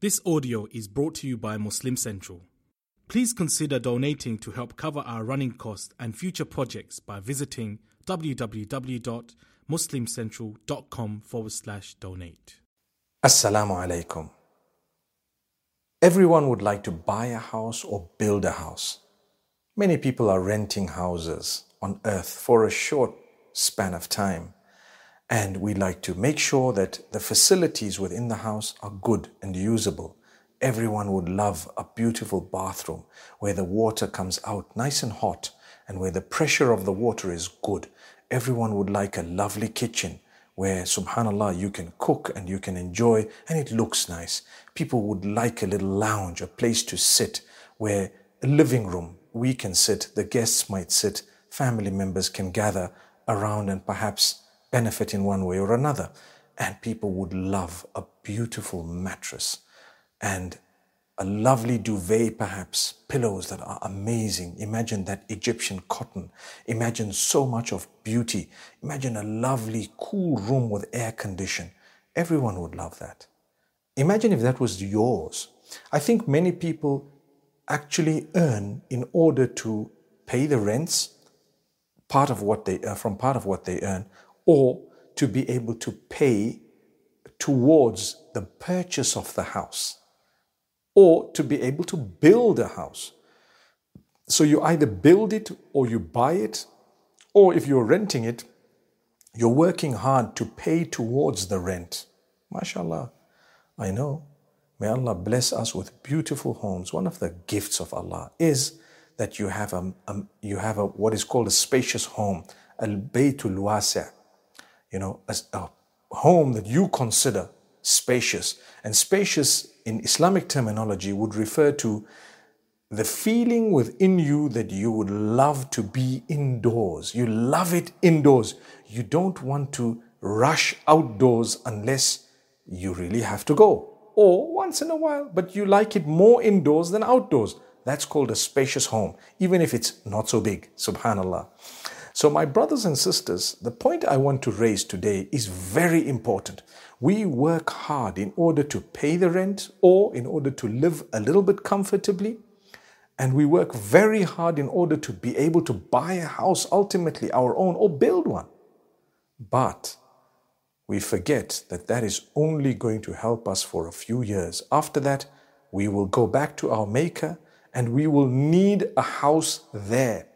This audio is brought to you by Muslim Central. Please consider donating to help cover our running costs and future projects by visiting www.muslimcentral.com forward slash donate. Assalamu alaikum. Everyone would like to buy a house or build a house. Many people are renting houses on earth for a short span of time. And we like to make sure that the facilities within the house are good and usable. Everyone would love a beautiful bathroom where the water comes out nice and hot and where the pressure of the water is good. Everyone would like a lovely kitchen where, subhanAllah, you can cook and you can enjoy and it looks nice. People would like a little lounge, a place to sit where a living room, we can sit, the guests might sit, family members can gather around and perhaps benefit in one way or another. And people would love a beautiful mattress and a lovely duvet, perhaps, pillows that are amazing. Imagine that Egyptian cotton. Imagine so much of beauty. Imagine a lovely, cool room with air condition. Everyone would love that. Imagine if that was yours. I think many people actually earn in order to pay the rents, part of what they uh, from part of what they earn, or to be able to pay towards the purchase of the house or to be able to build a house. So you either build it or you buy it, or if you're renting it, you're working hard to pay towards the rent. MashaAllah. I know. May Allah bless us with beautiful homes. One of the gifts of Allah is that you have a, a you have a what is called a spacious home, al baytul wasi' you know, a, a home that you consider spacious. And spacious in Islamic terminology would refer to the feeling within you that you would love to be indoors. You love it indoors. You don't want to rush outdoors unless you really have to go. Or once in a while, but you like it more indoors than outdoors. That's called a spacious home, even if it's not so big. Subhanallah. So, my brothers and sisters, the point I want to raise today is very important. We work hard in order to pay the rent or in order to live a little bit comfortably. And we work very hard in order to be able to buy a house, ultimately our own, or build one. But we forget that that is only going to help us for a few years. After that, we will go back to our Maker and we will need a house there.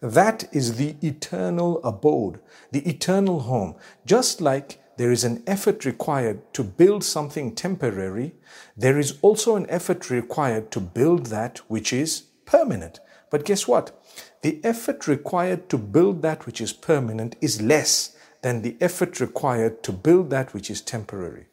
That is the eternal abode, the eternal home. Just like there is an effort required to build something temporary, there is also an effort required to build that which is permanent. But guess what? The effort required to build that which is permanent is less than the effort required to build that which is temporary.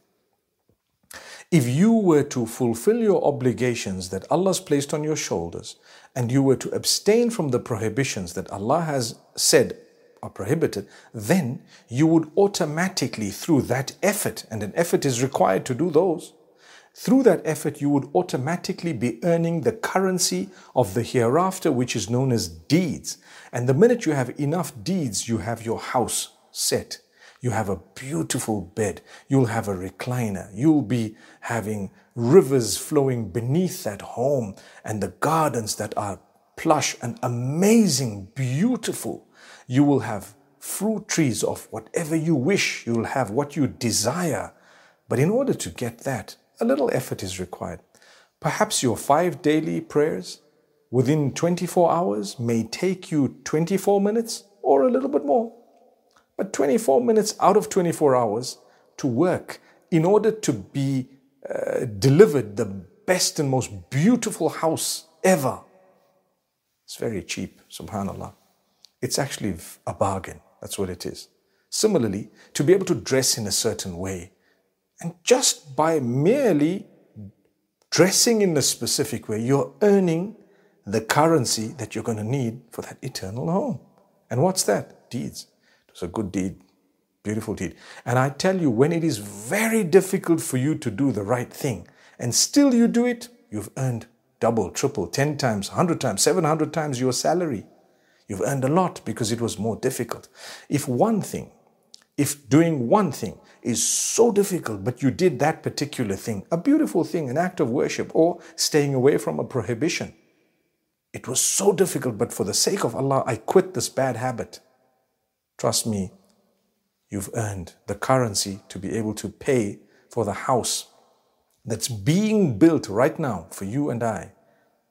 If you were to fulfill your obligations that Allah has placed on your shoulders and you were to abstain from the prohibitions that Allah has said are prohibited, then you would automatically, through that effort, and an effort is required to do those, through that effort, you would automatically be earning the currency of the hereafter, which is known as deeds. And the minute you have enough deeds, you have your house set. You have a beautiful bed. You'll have a recliner. You'll be having rivers flowing beneath that home and the gardens that are plush and amazing, beautiful. You will have fruit trees of whatever you wish. You'll have what you desire. But in order to get that, a little effort is required. Perhaps your five daily prayers within 24 hours may take you 24 minutes or a little bit more but 24 minutes out of 24 hours to work in order to be uh, delivered the best and most beautiful house ever. It's very cheap, subhanAllah. It's actually a bargain. That's what it is. Similarly, to be able to dress in a certain way, and just by merely dressing in a specific way, you're earning the currency that you're going to need for that eternal home. And what's that? Deeds. It's a good deed, beautiful deed. And I tell you, when it is very difficult for you to do the right thing and still you do it, you've earned double, triple, 10 times, 100 times, 700 times your salary. You've earned a lot because it was more difficult. If one thing, If doing one thing is so difficult, but you did that particular thing, a beautiful thing, an act of worship, or staying away from a prohibition, it was so difficult, but for the sake of Allah, I quit this bad habit. Trust me, you've earned the currency to be able to pay for the house that's being built right now for you and I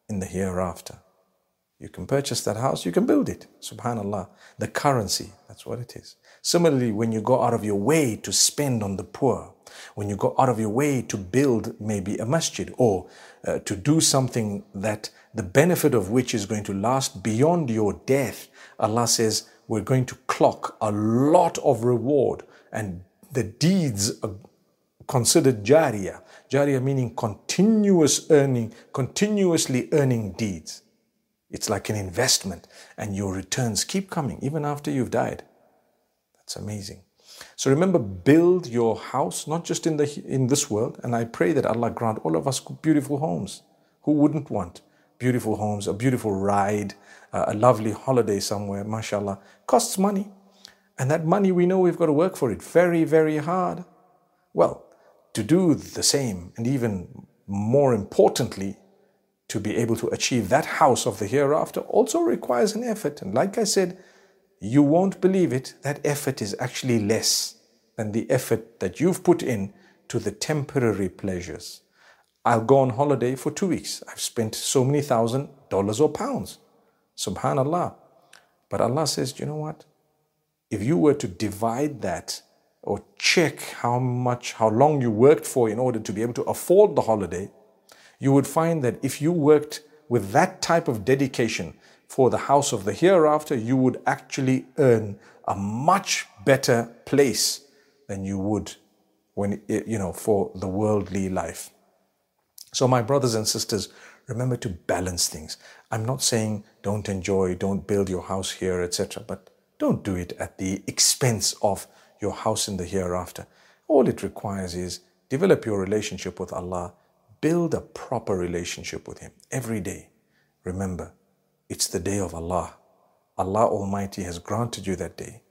in the hereafter. You can purchase that house, you can build it. Subhanallah. The currency, that's what it is. Similarly, when you go out of your way to spend on the poor, when you go out of your way to build maybe a masjid or uh, to do something that the benefit of which is going to last beyond your death, Allah says, we're going to clock a lot of reward and the deeds are considered jariyah. Jariyah meaning continuous earning, continuously earning deeds. It's like an investment, and your returns keep coming even after you've died. That's amazing. So remember, build your house not just in the in this world, and I pray that Allah grant all of us beautiful homes. Who wouldn't want beautiful homes, a beautiful ride, uh, a lovely holiday somewhere? Mashallah, costs money, and that money we know we've got to work for it very, very hard. Well, to do the same, and even more importantly, to be able to achieve that house of the hereafter also requires an effort. And like I said, you won't believe it, that effort is actually less than the effort that you've put in to the temporary pleasures. I'll go on holiday for two weeks. I've spent so many thousand dollars or pounds. Subhanallah. But Allah says, you know what? If you were to divide that or check how much, how long you worked for in order to be able to afford the holiday, you would find that if you worked with that type of dedication for the house of the hereafter, you would actually earn a much better place than you would when you know for the worldly life. So my brothers and sisters, remember to balance things. I'm not saying don't enjoy, don't build your house here, etc., but don't do it at the expense of your house in the hereafter. All it requires is develop your relationship with Allah Build a proper relationship with Him every day. Remember, it's the day of Allah. Allah Almighty has granted you that day.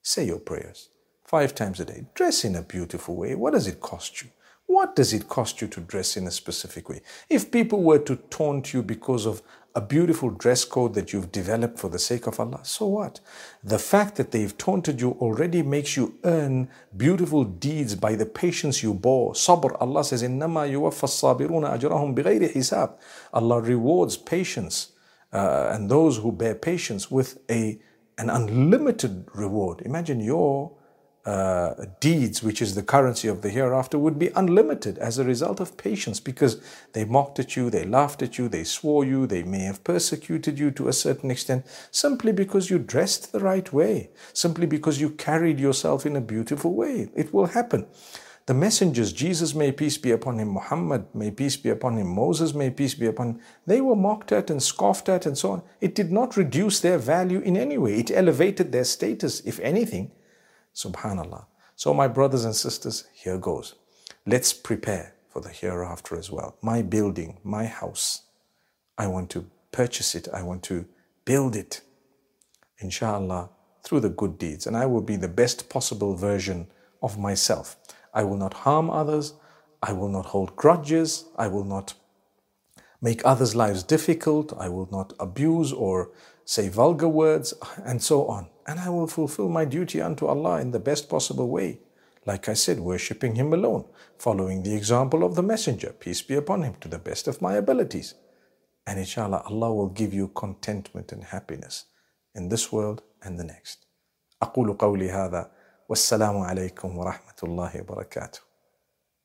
Say your prayers five times a day. Dress in a beautiful way. What does it cost you? What does it cost you to dress in a specific way? If people were to taunt you because of a beautiful dress code that you've developed for the sake of Allah, so what? The fact that they've taunted you already makes you earn beautiful deeds by the patience you bore. Sabr, Allah says, إِنَّمَا يُوَفَّ الصَّابِرُونَ أَجْرَهُمْ بِغَيْرِ حِسَابٍ Allah rewards patience uh, and those who bear patience with a, an unlimited reward. Imagine your uh, deeds, which is the currency of the hereafter, would be unlimited as a result of patience because they mocked at you, they laughed at you, they swore you, they may have persecuted you to a certain extent simply because you dressed the right way, simply because you carried yourself in a beautiful way. It will happen. The messengers, Jesus, may peace be upon him, Muhammad, may peace be upon him, Moses, may peace be upon him, they were mocked at and scoffed at and so on. It did not reduce their value in any way, it elevated their status, if anything. Subhanallah. So, my brothers and sisters, here goes. Let's prepare for the hereafter as well. My building, my house, I want to purchase it, I want to build it, inshallah, through the good deeds. And I will be the best possible version of myself. I will not harm others. I will not hold grudges. I will not make others' lives difficult. I will not abuse or say vulgar words, and so on. And I will fulfill my duty unto Allah in the best possible way. Like I said, worshipping Him alone, following the example of the Messenger, peace be upon him, to the best of my abilities. And inshallah, Allah will give you contentment and happiness in this world and the next. أقول قولي هذا والسلام عليكم ورحمة الله وبركاته